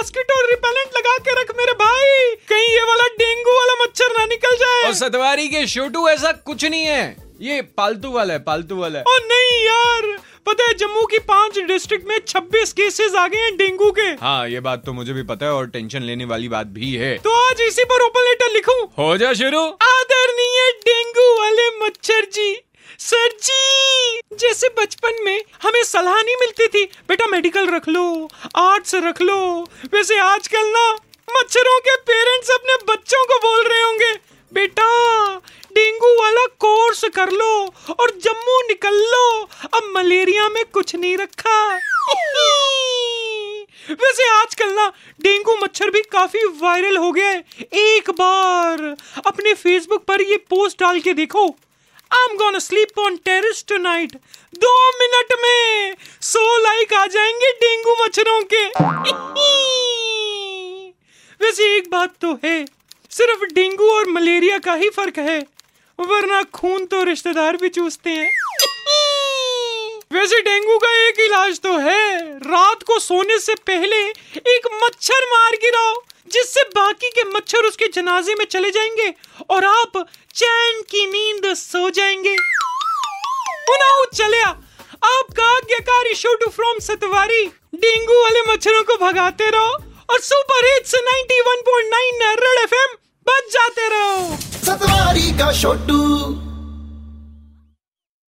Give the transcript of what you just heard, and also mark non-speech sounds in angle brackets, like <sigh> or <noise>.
Mosquito repellent लगा के रख मेरे भाई। कहीं ये वाला डेंगू वाला मच्छर ना निकल जाए। और सतवारी के छोटू ऐसा कुछ नहीं है। ये पालतू वाला है पालतू वाला है। ओ नहीं यार पता है जम्मू की पाँच डिस्ट्रिक्ट में 26 केसेस आ गए हैं डेंगू के। हाँ ये बात तो मुझे भी पता है और टेंशन लेने वाली बात भी है। तो आज इसी पर ओपन लेटर लिखूं? हो जा शुरू। आदरणीय डेंगू वाले मच्छर जी सर जी! जैसे बचपन में हमें सलाह नहीं मिलती थी, बेटा मेडिकल रख लो आर्ट्स रख लो। वैसे आजकल ना, मच्छरों के पेरेंट्स अपने बच्चों को बोल रहे होंगे, बेटा, डेंगू वाला कोर्स कर लो और जम्मू निकल लो। अब मलेरिया में कुछ नहीं रखा। <laughs> वैसे आजकल ना, डेंगू मच्छर भी काफ़ी वायरल हो गया है। एक बार अपने फेसबुक पर ये पोस्ट डाल के देखो। I am gonna sleep on terrace tonight दो मिनट में सो लाइक आ जाएँगे डेंगू मच्छरों के। <laughs> वैसे एक बात तो है, सिर्फ़ डेंगू और मलेरिया का ही फ़र्क है, वरना खून तो रिश्तेदार भी चूसते हैं। <laughs> वैसे डेंगू का एक इलाज तो है, रात को सोने से पहले एक मच्छर मार गिराओ। जिससे बाकी के मच्छर उसके जनाजे में चले जाएँगे और आप चैन की नींद सो जाएँगे। चलिया आपका आज्ञाकारी शोटू फ्रॉम सतवारी, डेंगू वाले मच्छरों को भगाते रहो और सुपर हिट्स 91.9 रेड एफएम बच जाते रहो। सतवारी का छोटू